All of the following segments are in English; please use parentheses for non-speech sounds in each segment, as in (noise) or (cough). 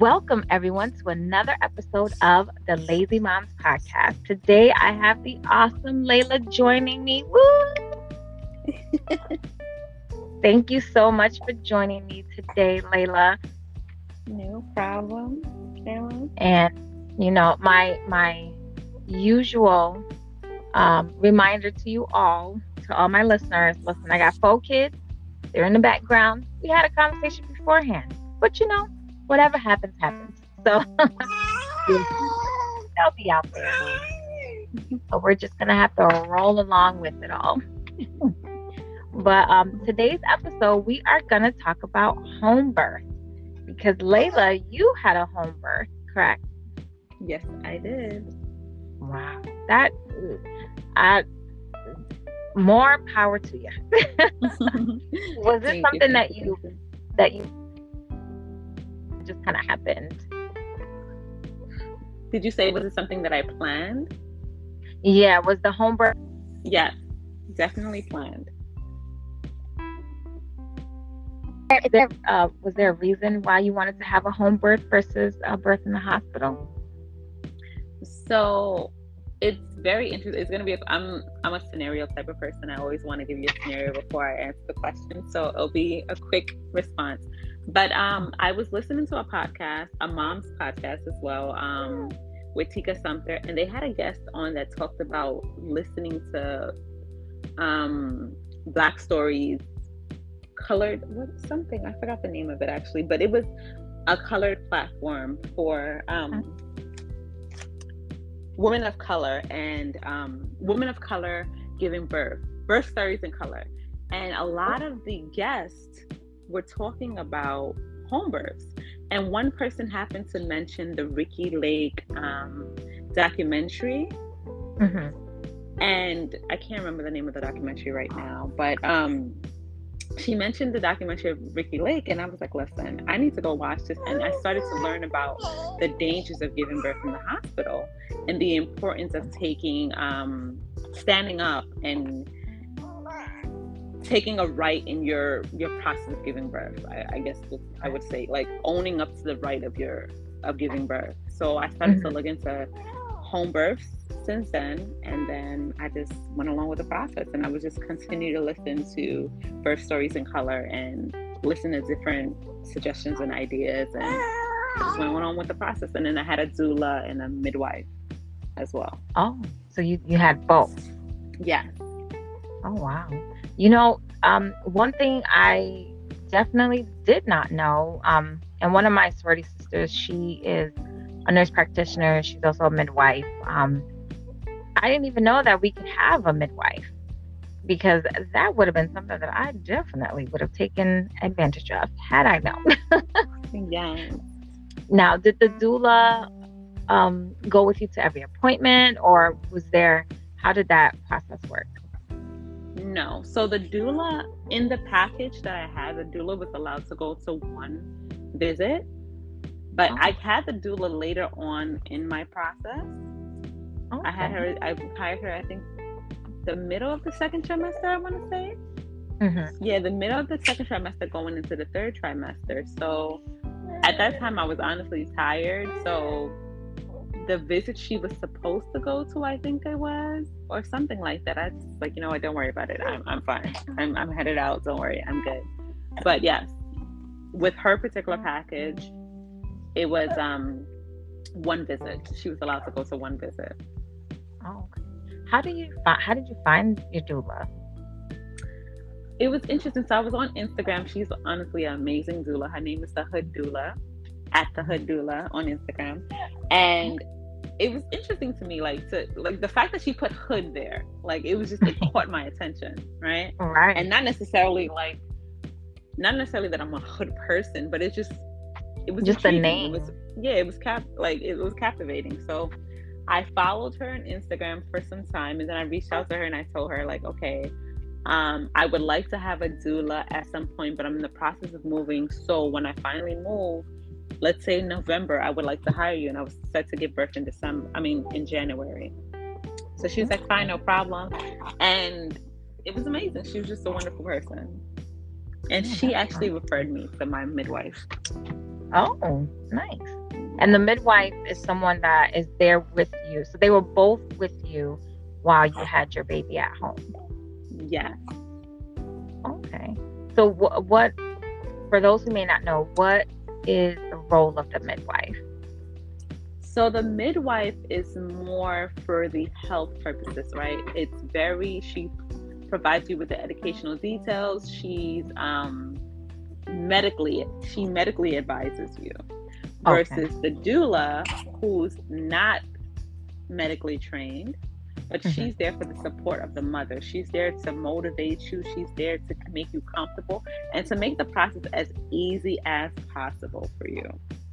Welcome, everyone, to another episode of the Lazy Moms Podcast. Today, I have the awesome Laila joining me. Woo! (laughs) Thank you so much for joining me today, Laila. No problem, And you know, my my usual um, reminder to you all, to all my listeners, listen, I got four kids. They're in the background. We had a conversation beforehand, but you know, whatever happens, happens. So (laughs) they'll be out there. So we're just gonna have to roll along with it all. but um, today's episode, we are gonna talk about home birth because Laila, you had a home birth, correct? Yes, I did. Wow, that I more power to (laughs) (laughs) you. was it something that you that you just kind of happened? Did you say was it something that I planned? Yeah, was the home birth? Yes, definitely planned. There, uh, was there a reason why you wanted to have a home birth versus a birth in the hospital? So it's very interesting. It's gonna be. A, I'm I'm a scenario type of person. I always want to give you a scenario before I answer the question. So it'll be a quick response. But um, I was listening to a podcast, a mom's podcast as well, um, with Tika Sumpter, and they had a guest on that talked about listening to um, Black stories, colored what something I forgot the name of it actually, but it was a colored platform for um, women of color and um, women of color giving birth, birth stories in color, and a lot of the guests were talking about home births. And one person happened to mention the Ricki Lake um, documentary. Mm-hmm. And I can't remember the name of the documentary right now, but um, she mentioned the documentary of Ricki Lake, and I was like, listen, I need to go watch this. And I started to learn about the dangers of giving birth in the hospital and the importance of taking, um, standing up and taking a right in your your process of giving birth I, I, guess i would say like owning up to the right of your of giving birth. So i started mm-hmm. to look into home births since then and then i just went along with the process and i would just continue to listen to birth stories in color and listen to different suggestions and ideas and just went on with the process. And then i had a doula and a midwife as well. Oh so you you had both? Yes oh wow you know, um, one thing I definitely did not know, um, and one of my sorority sisters, she is a nurse practitioner. She's also a midwife. Um, I didn't even know that we could have a midwife because that would have been something that I definitely would have taken advantage of had I known. (laughs) yeah. Now, did the doula um, go with you to every appointment, or was there? How did that process work? No. So the doula in the package that I had, the doula was allowed to go to one visit, but oh. I had the doula later on in my process. Okay. I had her. I hired her. I think the middle of the second trimester. I want to say. Mm-hmm. Yeah, the middle of the second trimester, going into the third trimester. So at that time, I was honestly tired. So the visit she was supposed to go to, I think it was, or something like that. I was like, you know what, don't worry about it. I'm, I'm fine. I'm, I'm headed out. Don't worry. I'm good. But yes, with her particular package, it was um one visit. She was allowed to go to one visit. Oh, okay. How do you find? How did you find your doula? It was interesting. So I was on Instagram. She's honestly an amazing doula. Her name is the Hood Doula, at the Hood Doula on Instagram, and it was interesting to me, like to like the fact that she put hood there, like it was just it (laughs) caught my attention, right? Right. And not necessarily like, not necessarily that I'm a hood person, but it's just it was just the name. It was, yeah, it was cap like it was captivating. So I followed her on Instagram for some time, and then I reached out to her and I told her like, okay, um, I would like to have a doula at some point, but I'm in the process of moving. So when I finally move, let's say November, I would like to hire you. And I was set to give birth in December, I mean, in January. So she was like, fine, no problem. And it was amazing. She was just a wonderful person. And she actually referred me to my midwife. Oh, nice. And the midwife is someone that is there with you. So they were both with you while you had your baby at home. Yes. Okay. So what, what for those who may not know, what is role of the midwife? So the midwife is more for the health purposes, right? It's very she provides you with the educational details. She's um medically she medically advises you versus okay. the doula who's not medically trained but mm-hmm. she's there for the support of the mother. She's there to motivate you. She's there to make you comfortable and to make the process as easy as possible for you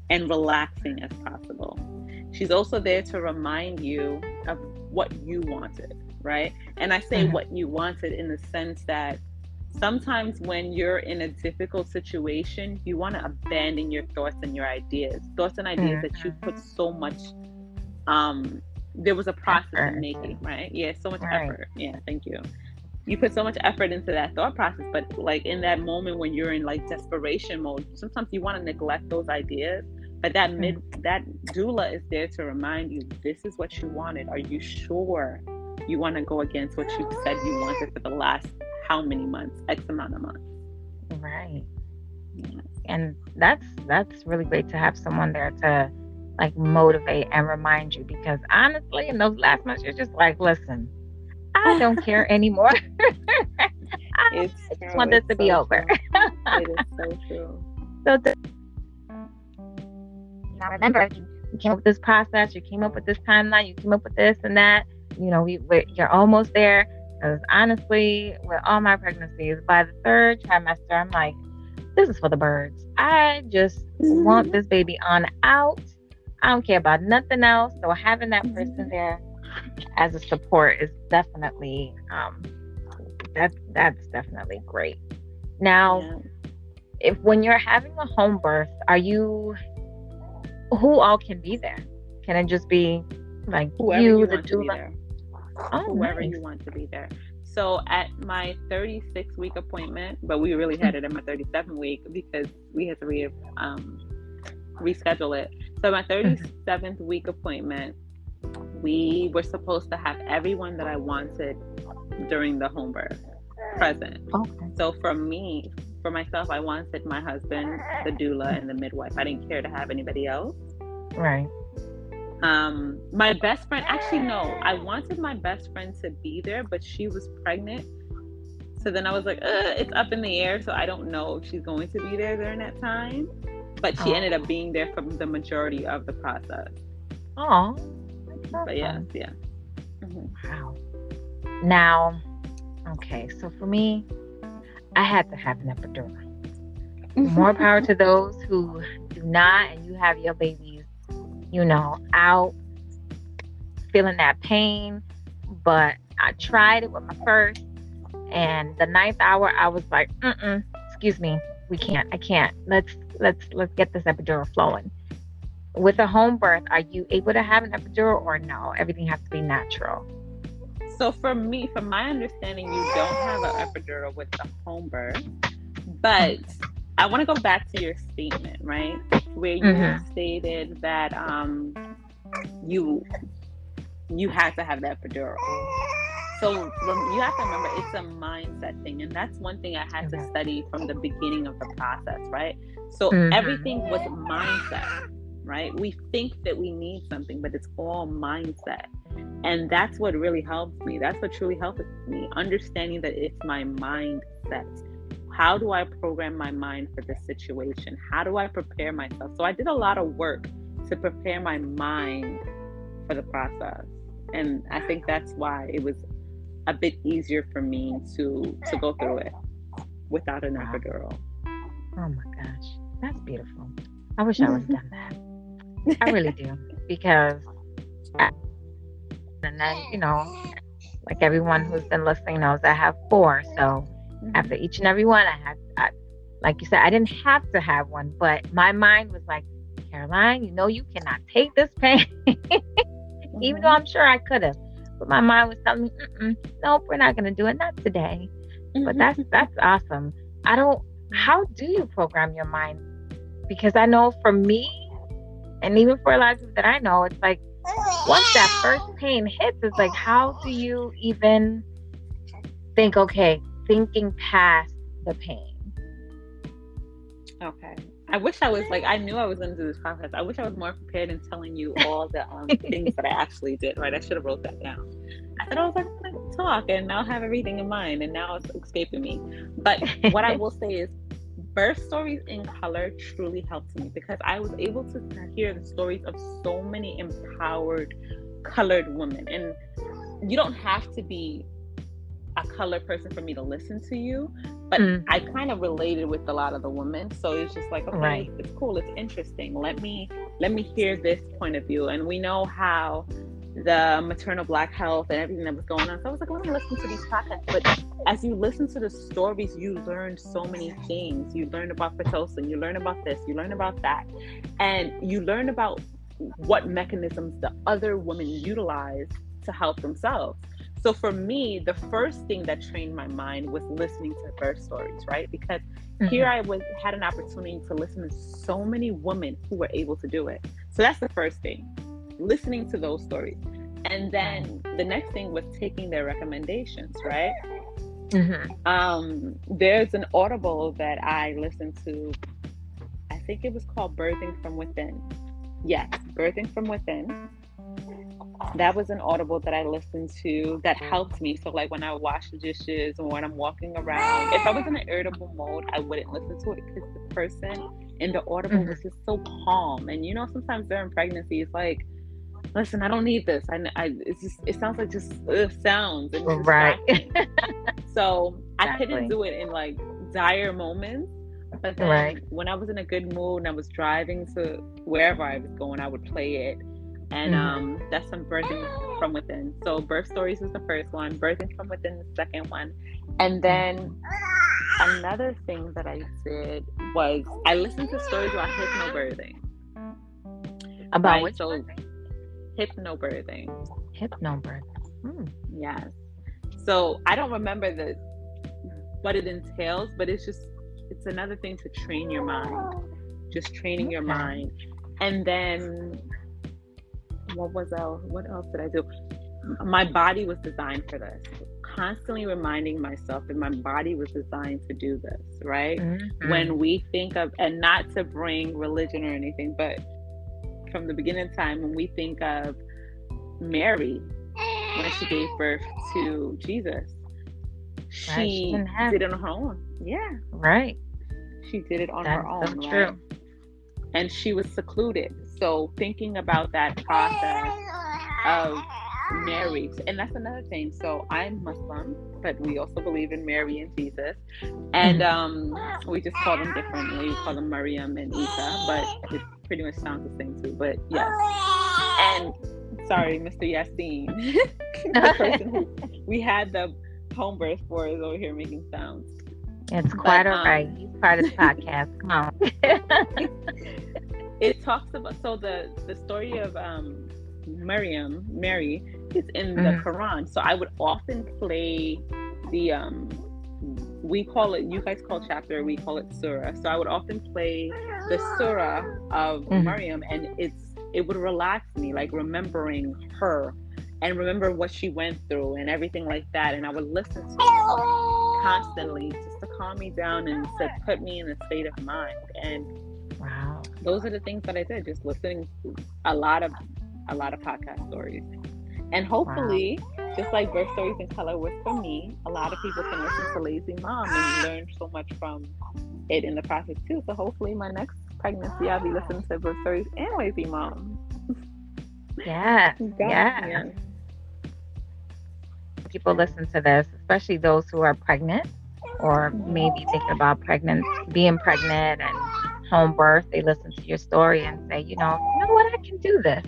and relaxing as possible. She's also there to remind you of what you wanted, right? And I say mm-hmm. what you wanted in the sense that sometimes when you're in a difficult situation, you want to abandon your thoughts and your ideas, thoughts and ideas mm-hmm. that you put so much um there was a process effort. in making, right? Yeah, so much right. effort. Yeah, thank you. You put so much effort into that thought process, but like in that moment when you're in like desperation mode, sometimes you want to neglect those ideas. But that mm-hmm. mid that doula is there to remind you this is what you wanted. Are you sure you want to go against what you said you wanted for the last how many months? X amount of months. Right. And that's that's really great to have someone there to like motivate and remind you because honestly in those last months you're just like listen i don't (laughs) care anymore. (laughs) I, just want this to so be over it is (laughs) so true. So the, now remember you came up with this process you came up with this timeline you came up with this and that you know we, you're almost there because honestly with all my pregnancies by the third trimester i'm like this is for the birds. I just mm-hmm. want this baby on out I don't care about nothing else. So having that person mm-hmm. there as a support is definitely um that's that's definitely great. Now, yeah. if when you're having a home birth, are you who all can be there? Can it just be like whoever you, you the doula? Oh, whoever nice. you want to be there. So at my 36 week appointment, but we really had it in my 37 week because we had to re um, reschedule it. So my 37th mm-hmm. week appointment, we were supposed to have everyone that I wanted during the home birth present. Okay. So for me, for myself, I wanted my husband, the doula, and the midwife. I didn't care to have anybody else. Right. Um, my best friend, actually, no, I wanted my best friend to be there, but she was pregnant. So then I was like, it's up in the air. So I don't know if she's going to be there during that time but she oh. ended up being there for the majority of the process. Oh, but yeah, yeah. Mm-hmm. Wow. Now, okay, so for me, I had to have an epidural. More (laughs) power to those who do not, and you have your babies, you know, out feeling that pain. But I tried it with my first, and the ninth hour, I was like, mm excuse me, we can't. I can't. Let's let's let's get this epidural flowing. With a home birth, are you able to have an epidural or no? Everything has to be natural. So for me, from my understanding, you don't have an epidural with the home birth. But I want to go back to your statement, right? Where you mm-hmm. stated that um you you had to have that epidural. So you have to remember it's a mindset thing. And that's one thing I had to study from the beginning of the process, right? So mm-hmm. everything was mindset, right? We think that we need something, but it's all mindset. And that's what really helps me. That's what truly helps me. Understanding that it's my mindset. How do I program my mind for this situation? How do I prepare myself? So I did a lot of work to prepare my mind for the process. And I think that's why it was a bit easier for me to to go through it without an wow. epidural. Oh my gosh, that's beautiful. I wish I would have done that. I really do because, and then you know, like everyone who's been listening knows, I have four. So mm-hmm. after each and every one, I had, I, like you said, I didn't have to have one, but my mind was like, Caroline, you know, you cannot take this pain, mm-hmm. (laughs) even though I'm sure I could have. But my mind was telling me, nope, we're not going to do it. Not today. Mm-hmm. But that's that's awesome. I don't. How do you program your mind because I know for me, and even for a lot of people that I know, it's like once that first pain hits, it's like, how do you even think, okay, thinking past the pain? Okay. I wish I was like I knew I was going to do this podcast. I wish I was more prepared in telling you all the um, (laughs) things that I actually did. Right, I should have wrote that down. I said I was like going to talk, and now I have everything in mind, and now it's escaping me. But what I (laughs) will say is, birth stories in color truly helped me because I was able to hear the stories of so many empowered colored women, and you don't have to be a color person for me to listen to you but mm. I kind of related with a lot of the women. So it's just like, okay, right. it's, cool, it's interesting. Let me let me hear this point of view. And we know how the maternal black health and everything that was going on. So I was like, let me listen to these podcasts. But as you listen to the stories, you learn so many things. You learn about Pitocin, you learn about this, you learn about that. And you learn about what mechanisms the other women utilize to help themselves. So for me, the first thing that trained my mind was listening to birth stories, right? Because mm-hmm. here I was had an opportunity to listen to so many women who were able to do it. So that's the first thing, listening to those stories. And then the next thing was taking their recommendations, right? Mm-hmm. Um, there's an audible that I listened to. I think it was called Birthing from Within. Yes, Birthing from Within that was an audible that I listened to that helped me. So like when I wash the dishes or when I'm walking around, if I was in an (gasps) irritable mode, I wouldn't listen to it because the person in the audible mm-hmm. was just so calm. And you know, sometimes during pregnancy, it's like, listen, I don't need this. I, I it's just it sounds like just uh, sounds and right. (laughs) so exactly. I couldn't do it in like dire moments. But then right. when I was in a good mood and I was driving to wherever I was going, I would play it and mm-hmm. um, that's some birthing from within. So birth stories is the first one, birthing from within the second one, and then another thing that I did was I listened to stories about hypnobirthing. About right? which so hypnobirthing. Hypnobirthing. Hmm. Yes. So I don't remember the what it entails, but it's just it's another thing to train your mind, just training okay. your mind, and then what was else? What else did I do? My body was designed for this. Constantly reminding myself that my body was designed to do this, right? Mm-hmm. When we think of, and not to bring religion or anything, but from the beginning of time, when we think of Mary, when she gave birth to Jesus, she, right. she did it on her own. Yeah. Right. She did it on That's her own. So right? And she was secluded. So thinking about that process of Mary, and that's another thing. So I'm Muslim, but we also believe in Mary and Jesus, and mm-hmm. um, we just call them differently. We call them Maryam and Isa, but it pretty much sounds the same too. But yes, and sorry, Mr. Yassine, (laughs) the person who (laughs) we had the home birth for is over here making sounds. It's quite but, alright. Um, He's part of the (laughs) podcast. Come on. It talks about so the the story of um Maryam, Mary, is in the mm. Quran. So I would often play the um we call it you guys call chapter, we call it surah. So I would often play the surah of mm. Maryam and it's it would relax me, like remembering her and remember what she went through and everything like that. And I would listen to it constantly just to calm me down and to put me in a state of mind. And wow those are the things that I did, just listening to a lot of a lot of podcast stories. And hopefully, wow. just like birth stories in color was for me, a lot of people can listen to Lazy Mom and (gasps) learn so much from it in the process too. So hopefully my next pregnancy I'll be listening to birth stories and Lazy Mom. Yeah. (laughs) yeah. yeah. People listen to this, especially those who are pregnant or maybe thinking about pregnant being pregnant and home birth, they listen to your story and say, you know, you know what, I can do this.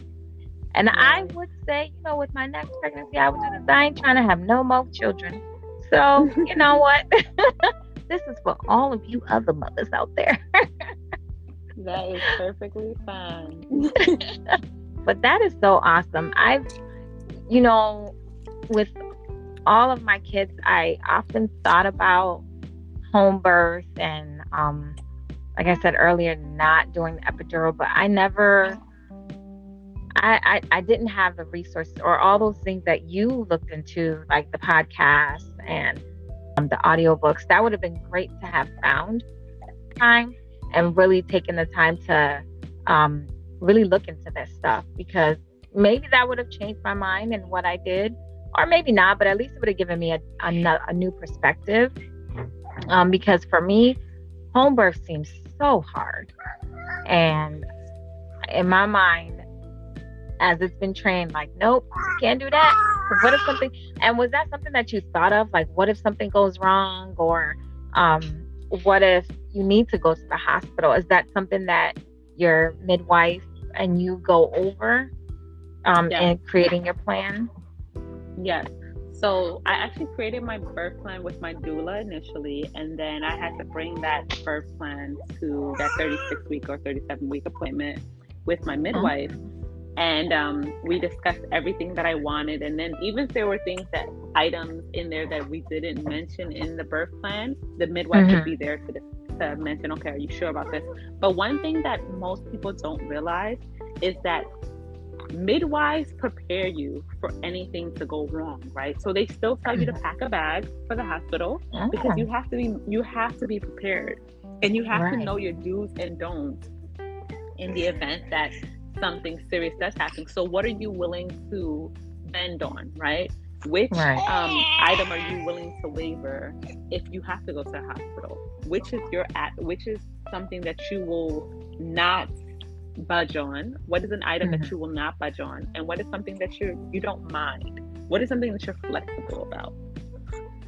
And. I would say, you know, with my next pregnancy, I would do this. I ain't trying to have no more children. So, (laughs) you know what? (laughs) this is for all of you other mothers out there. (laughs) that is perfectly fine. but that is so awesome. I've, you know, with all of my kids, I often thought about home birth and um, like I said earlier, not doing the epidural, but I never I, I, I didn't have the resources or all those things that you looked into, like the podcast and um, the audiobooks. That would have been great to have found time and really taken the time to um, really look into this stuff because maybe that would have changed my mind and what I did, or maybe not, but at least it would have given me a, a, a new perspective. Um, because for me, home birth seems so hard. And in my mind, as it's been trained, like, nope, can't do that. What if something, and was that something that you thought of? Like, what if something goes wrong? Or um, what if you need to go to the hospital? Is that something that your midwife and you go over um, yeah. in creating your plan? Yes. So I actually created my birth plan with my doula initially, and then I had to bring that birth plan to that 36 week or 37 week appointment with my midwife. Mm-hmm. And um, we discussed everything that I wanted. And then, even if there were things that items in there that we didn't mention in the birth plan, the midwife mm-hmm. would be there to, to mention, okay, are you sure about this? But one thing that most people don't realize is that midwives prepare you for anything to go wrong right so they still tell you to mm-hmm. pack a bag for the hospital because you have to be you have to be prepared and you have right. to know your do's and don'ts in the event that something serious does happen so what are you willing to bend on right which right. um, item are you willing to waiver if you have to go to the hospital which is your at which is something that you will not budge on? What is an item mm-hmm. that you will not budge on? And what is something that you you don't mind? What is something that you're flexible about?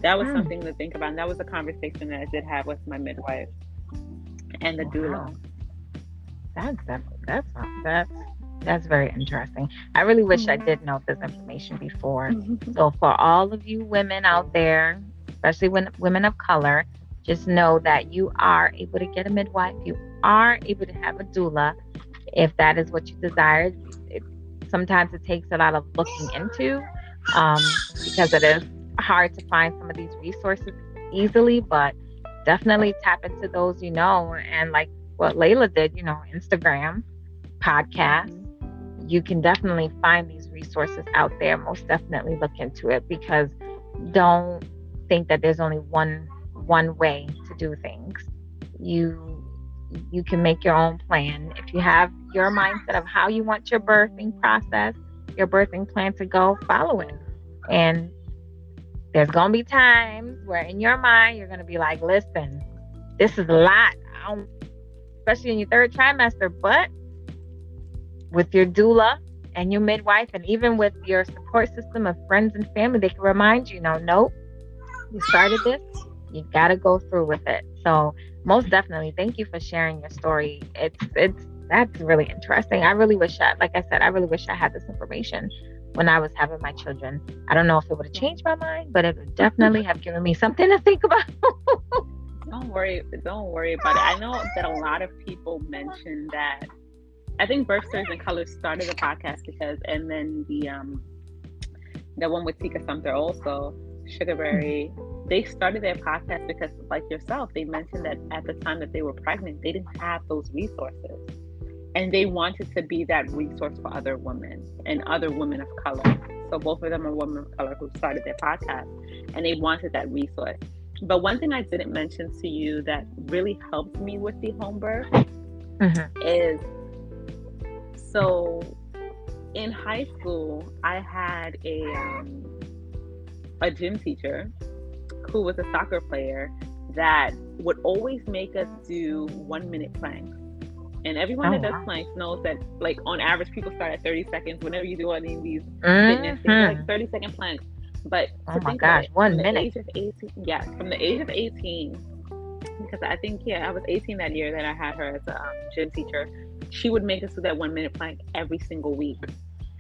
That was mm. something to think about. And that was a conversation that I did have with my midwife and the wow. doula. That's that's that's that's that's very interesting. I really wish I did know this information before. so for all of you women out there, especially when women of color, just know that you are able to get a midwife. You are able to have a doula if that is what you desire. It, sometimes it takes a lot of looking into um, because it is hard to find some of these resources easily, but definitely tap into those you know. And like what Laila did, you know, Instagram, podcast, you can definitely find these resources out there. Most definitely look into it because don't think that there's only one one way to do things. You you can make your own plan. If you have your mindset of how you want your birthing process, your birthing plan to go, follow it. And there's going to be times where in your mind you're going to be like, listen, this is a lot, especially in your third trimester. But with your doula and your midwife, and even with your support system of friends and family, they can remind you, no, nope, you started this, you got to go through with it. So most definitely. Thank you for sharing your story. It's it's that's really interesting. I really wish i like i said i really wish i had this information when i was having my children. I don't know if it would have changed my mind but it would definitely have given me something to think about. (laughs) Don't worry don't worry about it. I know that a lot of people mention that i think birth stories and colors started the podcast because and then the um the one with Tika Sumpter also Sugaberry mm-hmm they started their podcast because, like yourself, they mentioned that at the time that they were pregnant, they didn't have those resources. And they wanted to be that resource for other women and other women of color. So both of them are women of color who started their podcast and they wanted that resource. But one thing I didn't mention to you that really helped me with the home birth mm-hmm. is so in high school, I had a um, a gym teacher who was a soccer player that would always make us do one minute planks. And everyone oh, that does wow. planks knows that, like, on average, people start at 30 seconds whenever you do any of these mm-hmm. fitness things, like 30 second planks. But oh my gosh, it, one minute. age of 18, yeah, from the age of 18, because I think, yeah, I was 18 that year that I had her as a um, gym teacher. She would make us do that one minute plank every single week.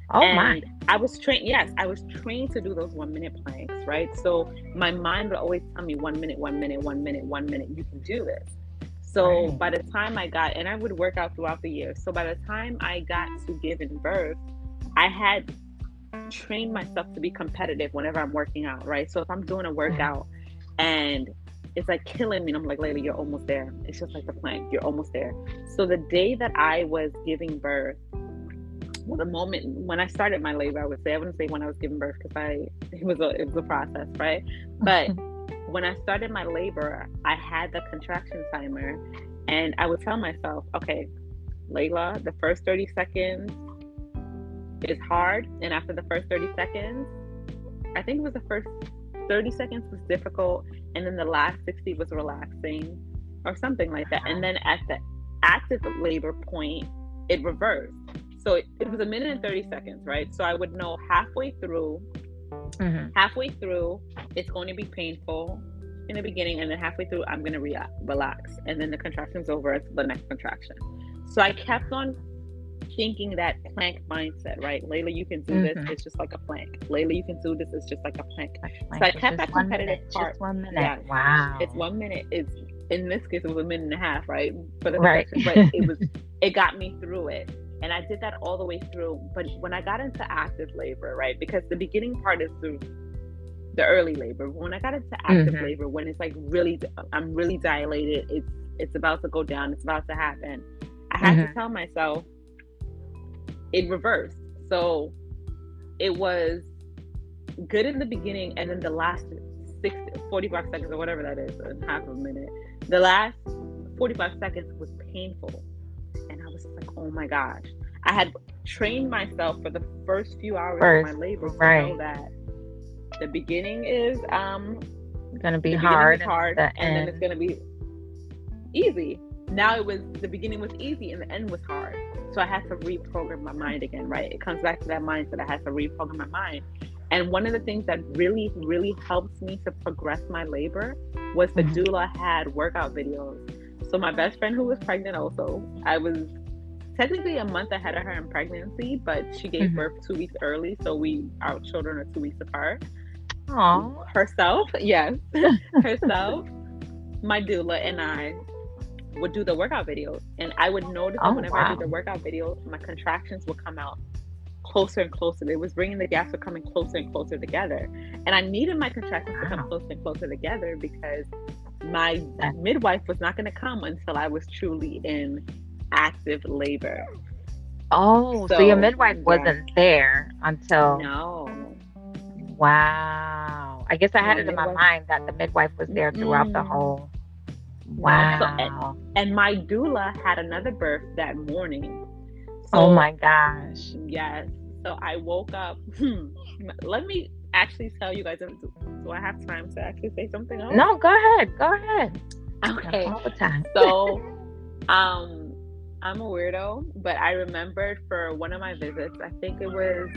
Oh and my. I was trained, yes, I was trained to do those one minute planks, right? So my mind would always tell me one minute, one minute, one minute, one minute, you can do this. So right. by the time I got, and I would work out throughout the year. So by the time I got to giving birth, I had trained myself to be competitive whenever I'm working out, right? So if I'm doing a mm. workout and it's like killing me. And I'm like, Laila, you're almost there. It's just like the plank. You're almost there. So the day that I was giving birth, the moment when I started my labor, I would say I wouldn't say when I was giving birth because I it was a it was a process, right? But (laughs) when I started my labor, I had the contraction timer, and I would tell myself, okay, Laila, the first 30 seconds is hard, and after the first 30 seconds, I think it was the first 30 seconds was difficult, and then the last 60 was relaxing, or something like that. And then at the active labor point, it reversed. So it, it was a minute and 30 seconds, right? So I would know halfway through, mm-hmm. halfway through, it's going to be painful in the beginning, and then halfway through, I'm going to re- relax. And then the contraction's over until the next contraction. So I kept on thinking that plank mindset, right? Laila, you can do mm-hmm. this. It's just like a plank. Laila, you can do this. It's just like a plank. So I kept that competitive minute, part. one minute. Yeah, wow. It's one minute. It's in this case, it was a minute and a half, right? But right. but it (laughs) was it got me through it. And I did that all the way through. But when I got into active labor, right? Because the beginning part is the the early labor. When I got into active mm-hmm. labor, when it's like really, I'm really dilated. It's it's about to go down. It's about to happen. I had mm-hmm. to tell myself it reversed. So it was good in the beginning, and then the last six, 45 seconds or whatever that is, half a minute, the last 45 seconds was painful. Was like, oh my gosh. I had trained myself for the first few hours first, of my labor to right. know that the beginning is um gonna be hard, hard, the and then it's gonna be easy. Now it was the beginning was easy and the end was hard. So I had to reprogram my mind again, right? It comes back to that mindset. I had to reprogram my mind. And one of the things that really, really helped me to progress my labor was the mm-hmm. doula had workout videos. So my best friend who was pregnant also, I was technically a month ahead of her in pregnancy, but she gave mm-hmm. birth two weeks early. So we our children are two weeks apart. Aww. Herself, yes. (laughs) herself, my doula and I would do the workout videos. And I would notice oh, whenever wow. I did the workout videos, my contractions would come out closer and closer. It was bringing the gaps were coming closer and closer together. And I needed my contractions wow. to come closer and closer together because my midwife was not going to come until I was truly in active labor. Oh, so, so your midwife yeah. wasn't there until no. Wow. I guess I had my it in my mind that the midwife was there throughout mm. the whole Wow. So, and, and, my doula had another birth that morning. So, oh my gosh. Yes. So I woke up. Hmm, (laughs) let me actually tell you guys. Do I have time to actually say something else? No, go ahead. Go ahead. Okay. All the time. so, um, I'm a weirdo, but I remembered for one of my visits. I think it was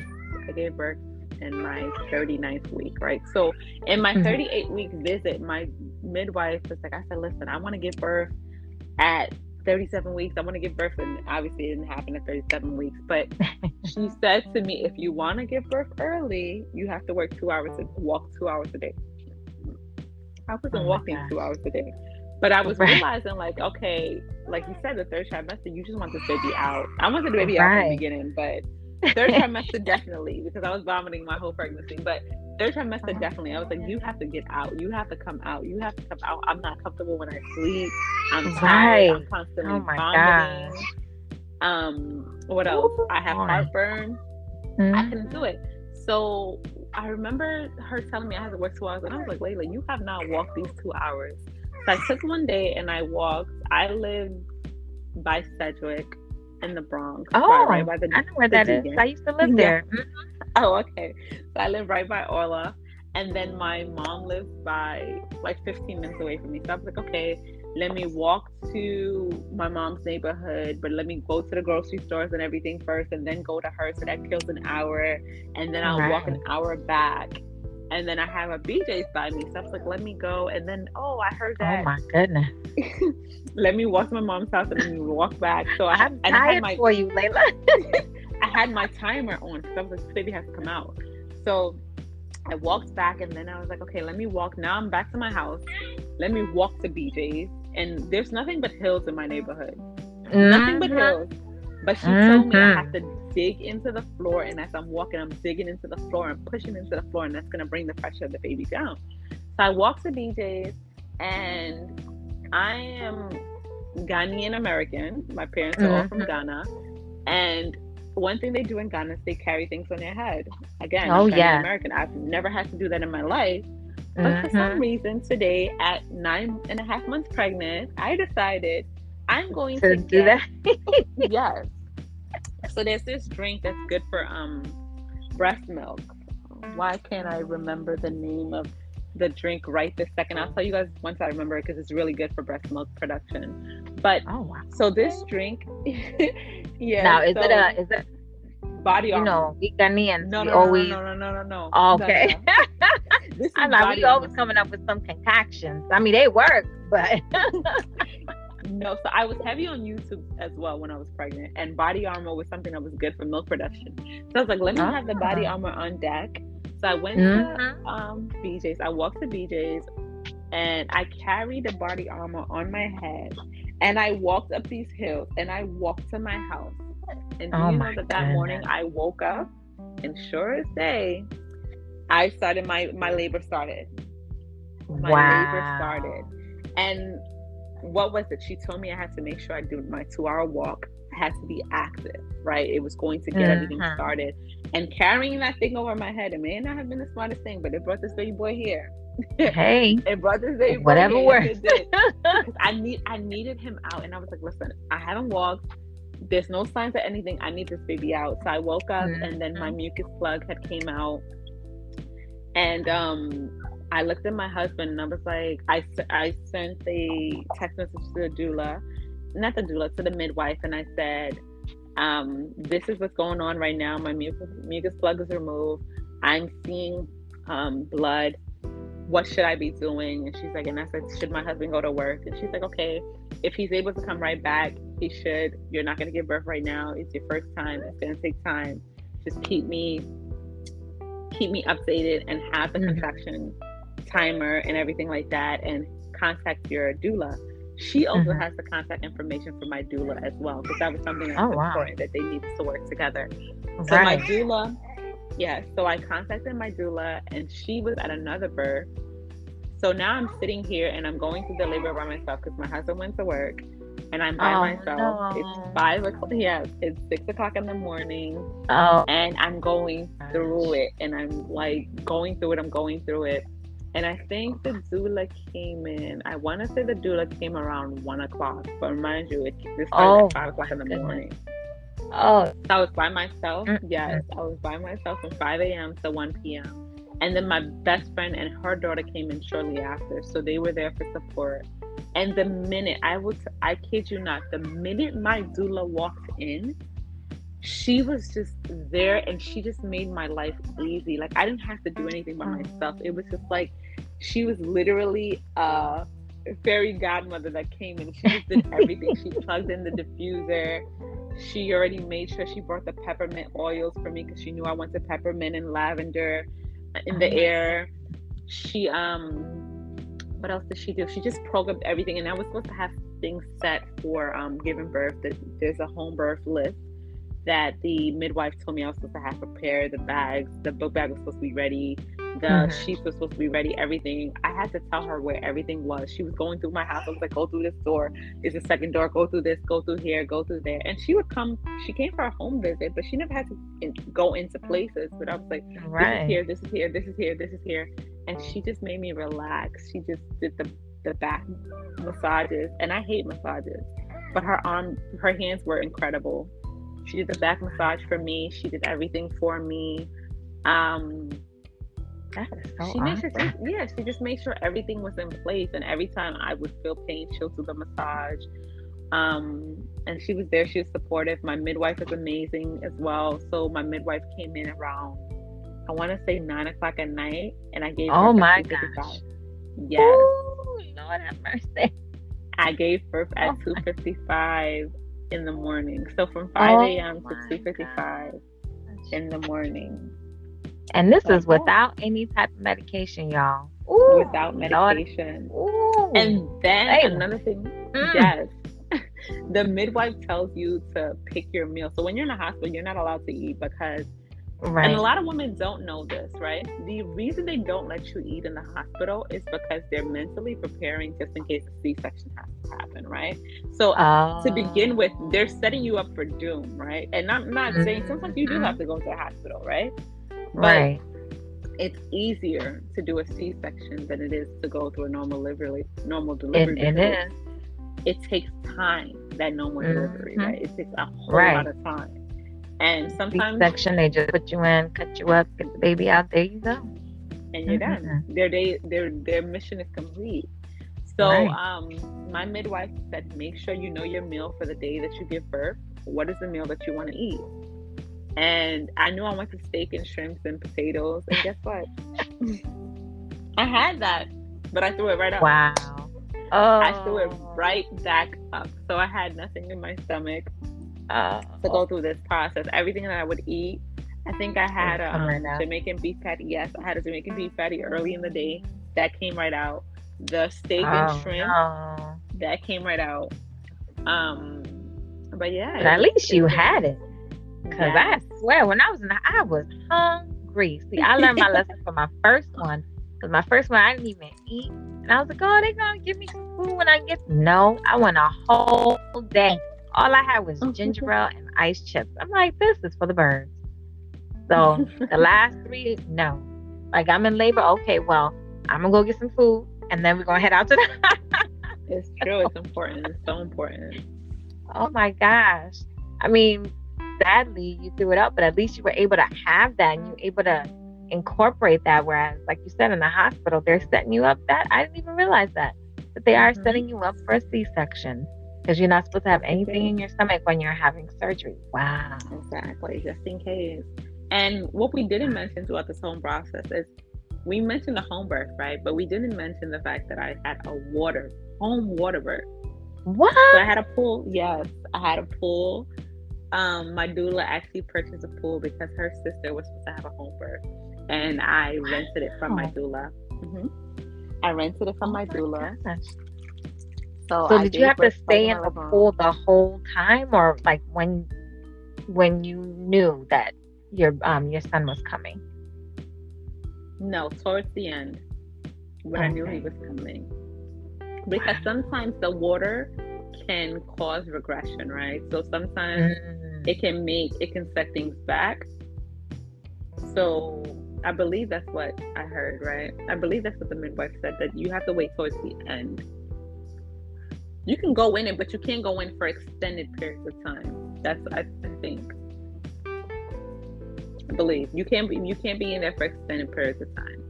I gave birth in my 39th week, right? So in my mm-hmm. 38 week visit, my midwife was like, I said, listen, I want to give birth at 37 weeks. I want to give birth, and obviously it didn't happen at 37 weeks. But (laughs) she said to me, if you want to give birth early, you have to work two hours, and walk two hours a day. I wasn't oh walking gosh. two hours a day. But I was right. realizing, like, okay, like you said, the third trimester, you just want this baby out. I wanted the baby right. out from the beginning, but (laughs) third trimester definitely because I was vomiting my whole pregnancy. But third trimester uh-huh. definitely, I was like, you have to get out. You have to come out. You have to come out. I'm not comfortable when I sleep. I'm tired. I'm constantly oh my vomiting. Gosh. Um, what else? Ooh, I have heartburn. Mm-hmm. I couldn't do it. So I remember her telling me I had to work two hours, and I was like, Laila, you have not walked these two hours. So I took one day and I walked. I live by Sedgwick in the Bronx. Oh, right, by the, I know where that is. I used to live yeah. there. Mm-hmm. (laughs) Oh, okay. So I live right by Orla, and then my mom lives by like 15 minutes away from me. So I was like, okay, let me walk to my mom's neighborhood, but let me go to the grocery stores and everything first, and then go to her. So that kills an hour, and then I'll right. walk an hour back and then I have a BJ's by me. So I was like, let me go. And then, oh, I heard that. Oh my goodness. (laughs) let me walk to my mom's house and then walk back. So I, I'm tired I had my, for you, Laila. (laughs) I had my timer on because I was like, baby has to come out. So I walked back and then I was like, okay, let me walk. Now I'm back to my house. Let me walk to BJ's. And there's nothing but hills in my neighborhood. Mm-hmm. Nothing but hills. But she mm-hmm. told me I have to dig into the floor, and as I'm walking, I'm digging into the floor and pushing into the floor, and that's gonna bring the pressure of the baby down. So I walk to BJ's, and I am Ghanaian American. My parents are all from Mhm. Ghana, and one thing they do in Ghana is they carry things on their head. Again, Oh, I'm yeah. American. I've never had to do that in my life, but for some Mhm. reason today, at nine and a half months pregnant, I decided I'm going To to, do get, that. (laughs) yes. So there's this drink that's good for um breast milk. Why can't I remember the name of the drink right this second? I'll tell you guys once I remember it because it's really good for breast milk production. But Oh wow. so this drink, (laughs) yeah. now is so it a is it body you know we Ghanaians no, we no, no, always no, no, no, no, no. Oh, No, okay. no. (laughs) (laughs) This is I'm like we always coming up with some concoctions. I mean they work, but No, so I was heavy on YouTube as well when I was pregnant, and body armor was something that was good for milk production. So I was like, let me have the body Ah. armor on deck. So I went Mhm. to um, BJ's. I walked to BJ's, and I carried the body armor on my head, and I walked up these hills, and I walked to my house. And do Oh you know that that morning. I woke up, and sure as day, I started my my labor started. My labor wow. started, and what was it? She told me I had to make sure I do my two hour walk. I had to be active, right? It was going to get everything Mhm. started. And carrying that thing over my head, it may not have been the smartest thing, but it brought this baby boy here. Hey, (laughs) It brought this baby boy whatever here. works. Yes, it did. (laughs) 'Cause I need I needed him out and I was like, listen, I haven't walked. There's no signs of anything. I need this baby out. So I woke up and then my mucus plug had came out. And um I looked at my husband and I was like, I, I sent a text message to the doula, not the doula, to the midwife, and I said, um, this is what's going on right now. My mucus, mucus plug is removed. I'm seeing um, blood. What should I be doing? And she's like, and I said, should my husband go to work? And she's like, okay, if he's able to come right back, he should. You're not going to give birth right now. It's your first time. It's going to take time. Just keep me, keep me updated and have the Mhm. contraction timer and everything like that, and contact your doula. She also Mhm. has the contact information for my doula as well, because that was something that Oh, wow. important that they needed to work together. So my doula, yeah. So I contacted my doula, and she was at another birth. So now I'm sitting here and I'm going through the labor by myself because my husband went to work, and I'm by Oh, myself. no. It's five o'clock. Yeah, it's six o'clock in the morning, Oh, and I'm going through it, and I'm like going through it. I'm going through it, and I think the doula came in. I want to say the doula came around one o'clock, but mind you, it this started Oh, at five o'clock in the goodness. morning. oh, So I was by myself. Mm, Yes, I was by myself from 5 a.m. to 1 p.m. And then my best friend and her daughter came in shortly after. So they were there for support. And the minute I was, I kid you not, the minute my doula walked in, she was just there and she just made my life easy. Like I didn't have to do anything by myself. It was just like she was literally a fairy godmother that came and She just did everything. she (laughs) plugged in the diffuser. She already made sure she brought the peppermint oils for me because she knew I wanted peppermint and lavender in the Oh air. She um what else did she do? She just programmed everything and I was supposed to have things set for um giving birth. There's a home birth list that the midwife told me I was supposed to have prepared the bags. The book bag was supposed to be ready. The Mhm. sheets were supposed to be ready. Everything. I had to tell her where everything was. She was going through my house. I was like, go through this door. Is the second door. Go through this. Go through here. Go through there. And she would come. She came for a home visit, but she never had to in, go into places. But I was like, this is right. here. This is here. This is here. This is here. And she just made me relax. She just did the the back massages, and I hate massages, but her arm, her hands were incredible. She did the back massage for me. She did everything for me. Um, That is so she made sure, awesome. yeah, she just made sure everything was in place. And every time I would feel pain, she'll do the massage. Um, and she was there. She was supportive. My midwife is amazing as well. So my midwife came in around, I want to say nine o'clock at night, and I gave. Oh my 2:55. gosh. Yes, Ooh, Lord have mercy. I gave birth at Oh two my- in the morning. So from five a.m. to two fifty five in the morning And this is without any type of medication, y'all. Ooh, without medication. Ooh. And then Hey. another thing, Mm. yes, (laughs) the midwife tells you to pick your meal. So when you're in a hospital, you're not allowed to eat because Right. And a lot of women don't know this, right? The reason they don't let you eat in the hospital is because they're mentally preparing just in case a C-section has to happen, right? So uh, to begin with, they're setting you up for doom, right? And I'm not mm-hmm. saying sometimes you do have to go to the hospital, right? Right. It's easier to do a C-section than it is to go through a normal delivery. Normal delivery. It, it is. It takes time that normal mm-hmm. delivery, right? It takes a whole right. lot of time and sometimes C section they just put you in, cut you up, get the baby out. There you go. And you're mm-hmm. done. Their day, their their mission is complete. So right. um, my midwife said, make sure you know your meal for the day that you give birth. What is the meal that you want to eat? And I knew I wanted steak and shrimps and potatoes. And guess what? (laughs) I had that, but I threw it right up. Wow. Oh. I threw it oh. right back up. So I had nothing in my stomach uh, to go through this process. Everything that I would eat, I think I had a um, Jamaican beef patty. Yes, I had a Jamaican beef patty early in the day. That came right out. The steak oh, and shrimp no. that came right out. Um, but yeah, but at least you had it. Cause yeah. I swear, when I was in, the, I was hungry. See, I learned my lesson from my first one. Cause my first one, I didn't even eat, and I was like, "Oh, they gonna give me some food when I get." No, I went a whole day all I had was (laughs) ginger ale and ice chips. I'm like, this is for the birds. So the (laughs) last three, no. Like I'm in labor. Okay, well, I'm gonna go get some food, and then we're gonna head out to the. (laughs) it's true. It's important. It's so important. Oh my gosh! I mean, sadly, you threw it up, but at least you were able to have that, and you were able to incorporate that. Whereas, like you said, in the hospital, they're setting you up. That I didn't even realize that, but they are mm-hmm. setting you up for a C-section because you're not supposed to have anything in your stomach when you're having surgery. Wow. Exactly, just in case. And what we didn't mention throughout this whole process is we mentioned the home birth, right? But we didn't mention the fact that I had a water, home water birth. What? So I had a pool. Yes, I had a pool. Um, my doula actually purchased a pool because her sister was supposed to have a home birth, and I rented it from my doula. Mm-hmm. I rented it from oh my, my doula. Gosh. So, so did you have to stay in the pool the whole time, or like when when you knew that your um your son was coming? No, towards the end when okay. I knew he was coming, because sometimes the water can cause regression, right? So sometimes mm. it can make it can set things back. So I believe that's what I heard, right? I believe that's what the midwife said that you have to wait towards the end you can go in it, but you can't go in for extended periods of time. That's I think. I believe you can't be you can't be in there for extended periods of time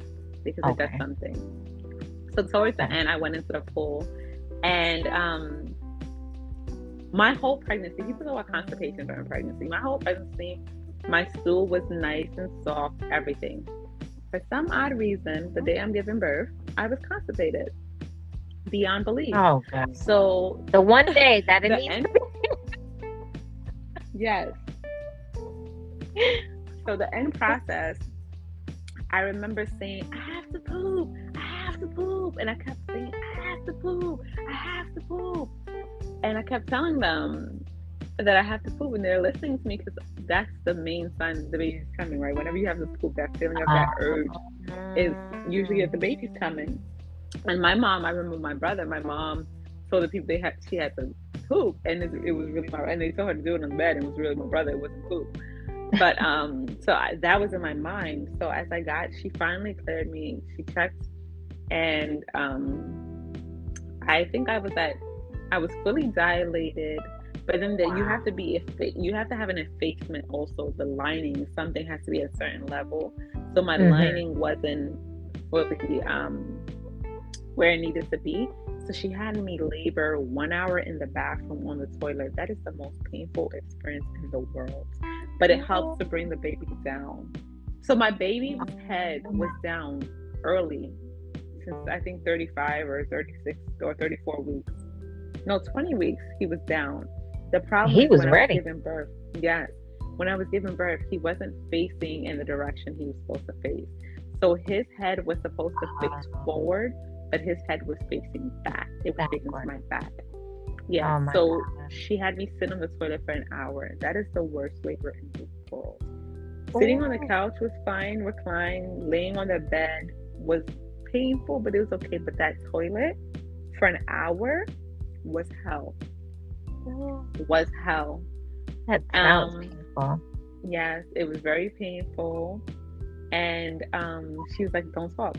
because okay. that's something. So towards the end, I went into the pool, and um, my whole pregnancy. People know what constipation during pregnancy. My whole pregnancy, my stool was nice and soft. Everything. For some odd reason, the day I'm giving birth, I was constipated beyond belief. Oh God. So the one day that it needs end- (laughs) Yes. So the end process, I remember saying, I have to poop, I have to poop. And I kept saying, I have to poop, I have to poop. And I kept telling them that I have to poop, and they're listening to me because that's the main sign that the baby's coming, right? Whenever you have the poop, that feeling of that urge is usually that the baby's coming. And my mom, I remember my brother, my mom told the people they had she had to poop, and it, it was really my and they told her to do it on the bed, and it was really my brother. It wasn't poop. But um, so I, that was in my mind. So as I got, she finally cleared me. She checked, and um, I think I was at, I was fully dilated. But then that wow. you have to be, you have to have an effacement also. The lining, something has to be at a certain level. So my mm-hmm. lining wasn't fully um where it needed to be. So she had me labor one hour in the bathroom on the toilet. That is the most painful experience in the world. But it helps to bring the baby down. So my baby's head was down early, since I think 35 or 36 or 34 weeks. No, 20 weeks he was down. The problem he was ready. Was giving birth, yes. When I was giving birth, he wasn't facing in the direction he was supposed to face. So his head was supposed to face ah. forward, but his head was facing back. It was facing my back. Yeah. Oh so gosh. she had me sit on the toilet for an hour. That is the worst labor in the world. Sitting on the oh. couch was fine, reclined, laying on the bed was painful, but it was okay. But that toilet for an hour was hell. Was hell. That sounds um, painful. Yes, it was very painful. And um, she was like, Don't talk.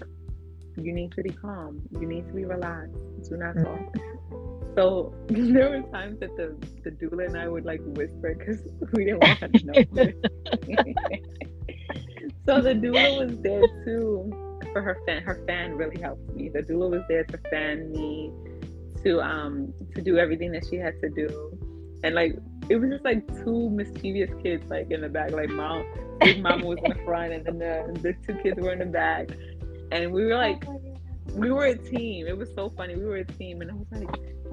You need to be calm. You need to be relaxed. Do not talk. Mm-hmm. So (laughs) there were times that the, the doula and I would like whisper because (laughs) we didn't want to know. (laughs) so the doula was there too for her fan. Her fan really helped me. The doula was there to fan me, to um to do everything that she had to do, and like it was just like two mischievous kids like in the back. Like mom, big mama was in the front, and then the the two kids were in the back, and we were like. We were a team. It was so funny. We were a team, and I was like,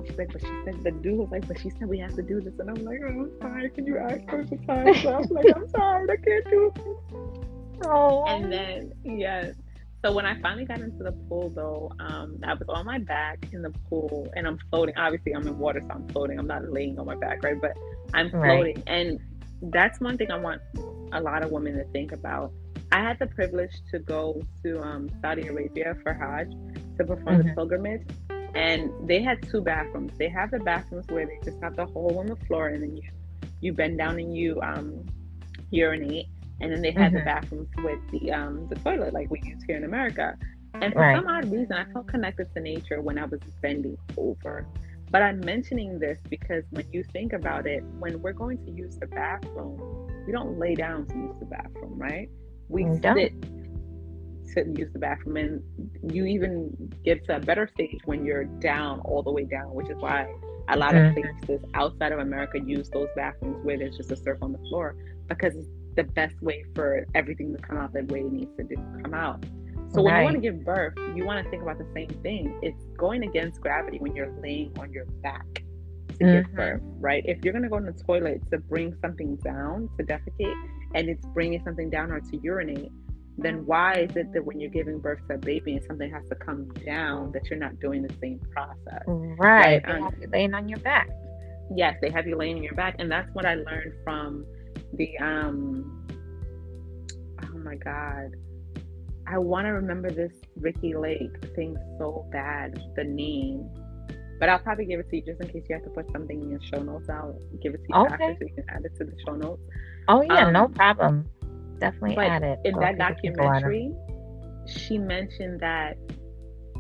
she's like, but she said the dude was like, but she said we have to do this, and I'm like, oh, I'm sorry. Can you ask her for time? So I'm like, I'm sorry, I can't do it. (laughs) Oh. And then yes, so when I finally got into the pool, though, um, I was on my back in the pool and I'm floating. Obviously, I'm in water, so I'm floating. I'm not laying on my back, right? But I'm floating, right. and that's one thing I want a lot of women to think about. I had the privilege to go to um, Saudi Arabia for Hajj to perform mm-hmm. the pilgrimage, and they had two bathrooms. They have the bathrooms where they just have the hole on the floor, and then you you bend down and you um, urinate and then they had mm-hmm. the bathrooms with the um the toilet like we use here in America. And for right. some odd reason, I felt connected to nature when I was bending over. But I'm mentioning this because when you think about it, when we're going to use the bathroom, we don't lay down to use the bathroom, right? We sit to use the bathroom, and you even get to a better stage when you're down all the way down, which is why a lot of mm-hmm. places outside of America use those bathrooms where there's just a surf on the floor because the best way for everything to come out the way it needs to do, come out. So when you want to give birth, you want to think about the same thing. It's going against gravity when you're laying on your back to mm-hmm. give birth, right? If you're going to go in the toilet to bring something down to defecate and it's bringing something down or to urinate, then why is it that when you're giving birth to a baby and something has to come down that you're not doing the same process? Right. right? They have you laying on your back. Yes, they have you laying on your back. And that's what I learned from the um oh my god. I want to remember this Ricki Lake thing so bad the name but i'll probably give it to you just in case you have to put something in your show notes. I'll give it to you okay. after so you can add it to the show notes. Oh yeah um, no problem. Definitely add it in that documentary she mentioned that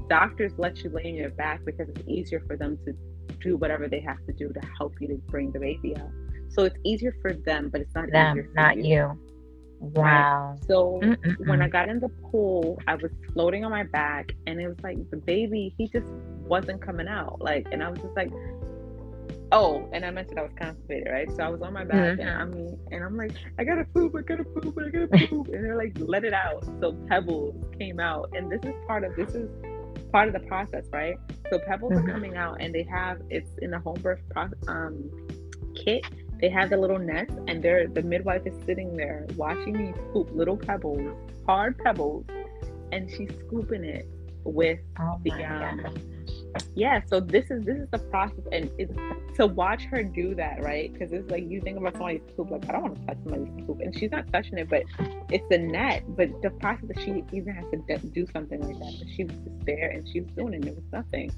doctors let you lay on your back because it's easier for them to do whatever they have to do to help you to bring the baby out so it's easier for them, but it's not them, not you. you. Wow. Right? So Mm-mm-mm. when I got in the pool, I was floating on my back, and it was like the baby, he just wasn't coming out. Like, and I was just like, oh, and I mentioned I was constipated, right? So I was on my back, mm-hmm. and I mean, and I'm like, I gotta poop, I gotta poop, I gotta (laughs) poop, and they're like, let it out. So pebbles came out, and this is part of this is part of the process, right? So pebbles mm-hmm. are coming out, and they have it's in the home birth pro- um, kit they have the little nest and they're the midwife is sitting there watching me scoop little pebbles hard pebbles and she's scooping it with oh the um yeah so this is this is the process and it's to watch her do that right? Because it's like you think about somebody's poop like i don't want to touch somebody's poop and she's not touching it but it's a net but the process that she even has to do something like that but she was just there and she was doing it and it was nothing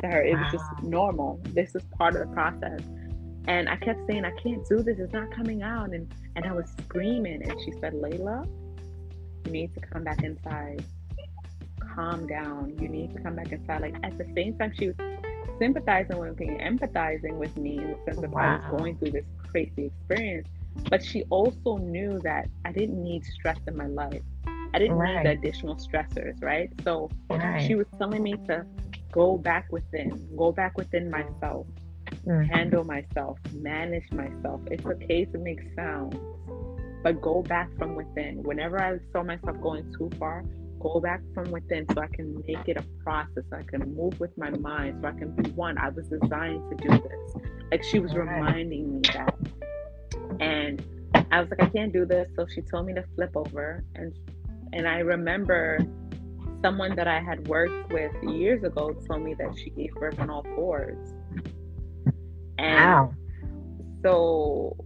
to her it was just normal. This is part of the process and I kept saying, I can't do this. It's not coming out. And, and I was screaming. And she said, Laila, you need to come back inside. Calm down. You need to come back inside. Like at the same time, she was sympathizing with me, empathizing with me in the sense of wow. I was going through this crazy experience. But she also knew that I didn't need stress in my life. I didn't right. need the additional stressors, right? So right. she was telling me to go back within, go back within myself, mm-hmm. handle myself, manage myself. It's okay to make sounds, but go back from within. Whenever I saw myself going too far, go back from within so I can make it a process. I can move with my mind so I can be one. I was designed to do this. Like she was reminding me that. And I was like, I can't do this. So she told me to flip over. And and I remember someone that I had worked with years ago told me that she gave birth on all fours. And wow. So,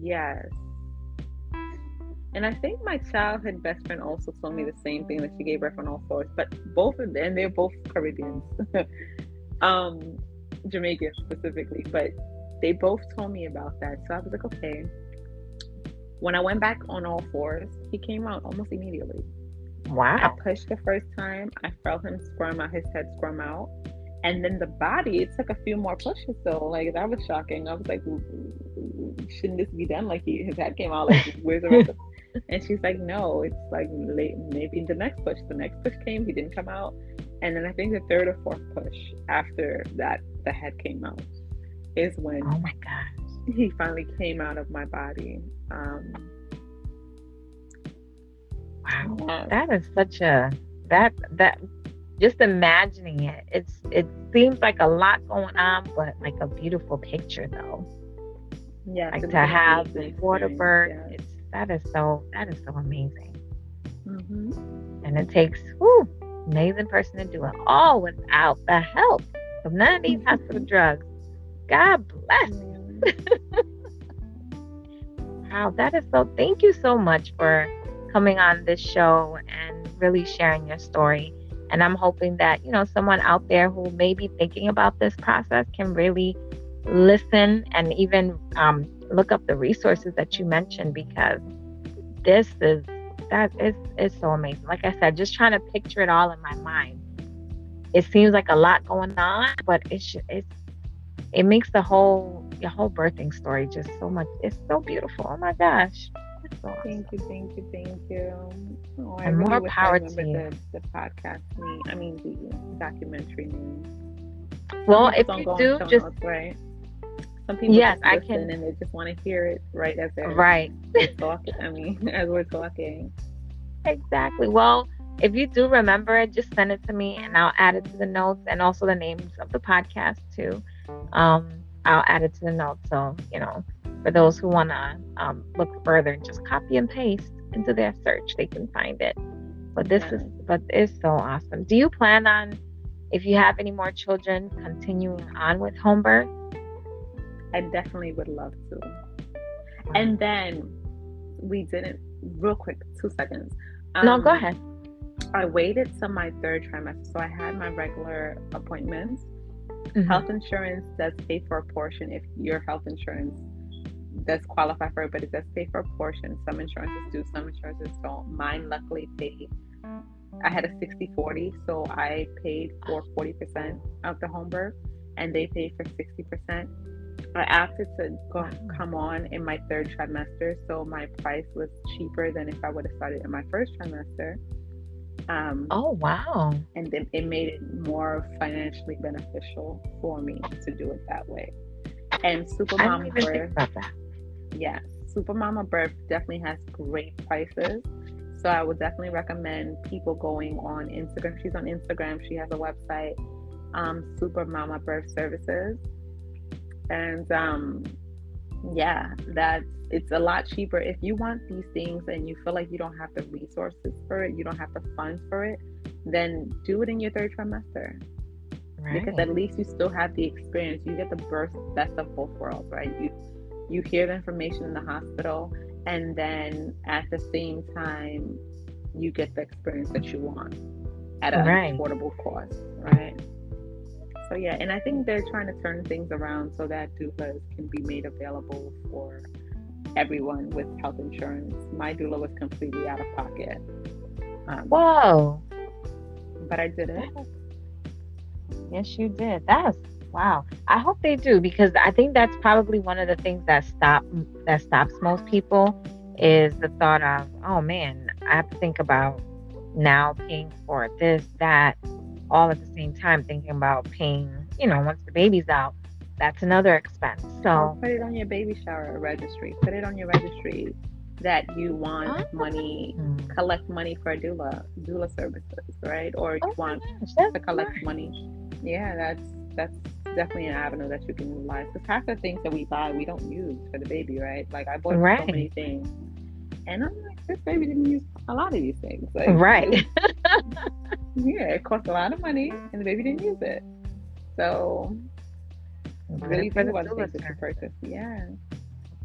yes. And I think my childhood best friend also told me the same thing that she gave birth on all fours, but both of them, they're both Caribbeans, (laughs) um, Jamaica specifically, but they both told me about that. So I was like, okay. When I went back on all fours, he came out almost immediately. Wow. I pushed the first time. I felt him squirm out, his head squirm out. And then the body, it took a few more pushes. So, like, that was shocking. I was like, shouldn't this be done? Like, he, his head came out. Like, (laughs) where's the rest And she's like, no, it's like late, maybe the next push. The next push came, he didn't come out. And then I think the third or fourth push after that, the head came out is when oh my gosh. he finally came out of my body. Um, wow, yeah. that is such a that that just imagining it. It's it seems like a lot going on, but like a beautiful picture though. Yeah, like to have the water birth. It's that is so that is so amazing. Mm-hmm. And it takes whew, amazing person to do it all without the help of none of these hospital drugs. God bless. You. (laughs) Wow, that is so. Thank you so much for coming on this show and really sharing your story. And I'm hoping that, you know, someone out there who may be thinking about this process can really listen and even um, look up the resources that you mentioned because this is that is is so amazing. Like I said, just trying to picture it all in my mind. It seems like a lot going on, but it's it's it makes the whole the whole birthing story just so much. It's so beautiful. Oh my gosh. So. Thank you, thank you, thank you. Oh, and really more power to you. The, the podcast name, I mean the documentary name. Well, if you do, just right. Some people yes, I can, and they just want to hear it right as they're right talking. I mean, (laughs) as we're talking. Exactly. Well, if you do remember it, just send it to me, and I'll add it to the notes, and also the names of the podcast too. Um, I'll add it to the notes. So, you know, for those who want to um, look further and just copy and paste into their search, they can find it. But this is, but it's so awesome. Do you plan on, if you have any more children, continuing on with home birth? I definitely would love to. And then we didn't, real quick, two seconds. Um, no, go um, ahead. I waited till my third trimester. So I had my regular appointments Mm-hmm. Health insurance does pay for a portion if your health insurance does qualify for it, but it does pay for a portion. Some insurances do, some insurances don't. Mine luckily paid. I had a 60 40, so I paid for 40% of the home birth and they paid for 60%. I opted to go, come on in my third trimester, so my price was cheaper than if I would have started in my first trimester. Um, oh wow! And it, it made it more financially beneficial for me to do it that way. And Super Mama Birth, yeah, Super Mama Birth definitely has great prices. So I would definitely recommend people going on Instagram. She's on Instagram. She has a website, um, Super Mama Birth Services, and um, yeah, that's it's a lot cheaper if you want these things and you feel like you don't have the resources for it, you don't have the funds for it, then do it in your third trimester. Right. Because at least you still have the experience. You get the best best of both worlds, right? You you hear the information in the hospital and then at the same time you get the experience that you want at an right. affordable cost, right? So yeah, and I think they're trying to turn things around so that doulas can be made available for everyone with health insurance. My doula was completely out of pocket. Um, Whoa! But I did it. Yes, you did. That's wow. I hope they do because I think that's probably one of the things that stop that stops most people is the thought of, oh man, I have to think about now paying for this, that, all at the same time thinking about paying, you know, once the baby's out, that's another expense. So put it on your baby shower registry. Put it on your registry that you want oh. money, mm. collect money for doula, doula services, right? Or you oh want gosh, to collect smart. money. Yeah, that's that's definitely an avenue that you can utilize. Because half the things that we buy, we don't use for the baby, right? Like I bought right. so many things, and I'm like, this baby didn't use a lot of these things. Like, right. (laughs) yeah, it cost a lot of money, and the baby didn't use it. So really think about the things that you purchase. Yeah.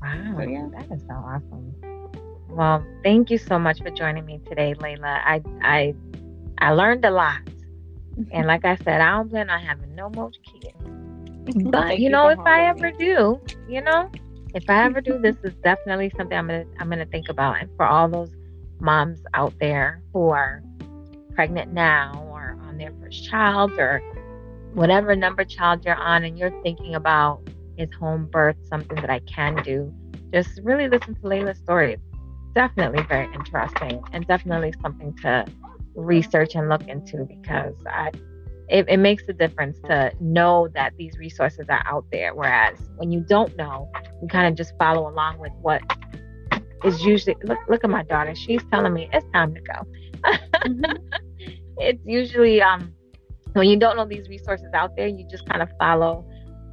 Wow. So, yeah. That is so awesome. Well, thank you so much for joining me today, Laila. I I I learned a lot. And (laughs) like I said, I don't plan on having no more kids. But you know, if I ever do, you know, if I ever do, this is definitely something I'm gonna I'm gonna think about. And for all those moms out there who are pregnant now or on their first child or whatever number child you're on and you're thinking about is home birth something that I can do, just really listen to Laila's story. It's definitely very interesting and definitely something to research and look into because I it, it makes a difference to know that these resources are out there. Whereas when you don't know, you kind of just follow along with what is usually look look at my daughter. She's telling me it's time to go. mm-hmm. (laughs) It's usually um when you don't know these resources out there, you just kind of follow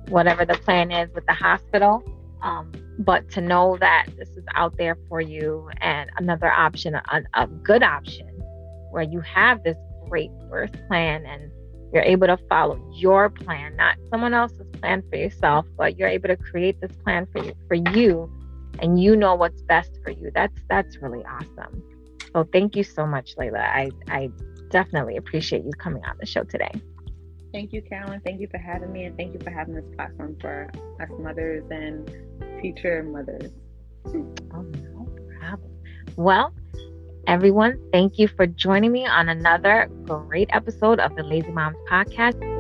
whatever the plan is with the hospital. Um, but to know that this is out there for you and another option, a, a good option where you have this great birth plan and you're able to follow your plan, not someone else's plan for yourself, but you're able to create this plan for you for you and you know what's best for you. That's that's really awesome. So thank you so much, Laila. I I definitely appreciate you coming on the show today. Thank you, Carolyn. Thank you for having me and thank you for having this platform for us mothers and future mothers. Oh, no problem. Well, Everyone, thank you for joining me on another great episode of the Lazy Moms Podcast.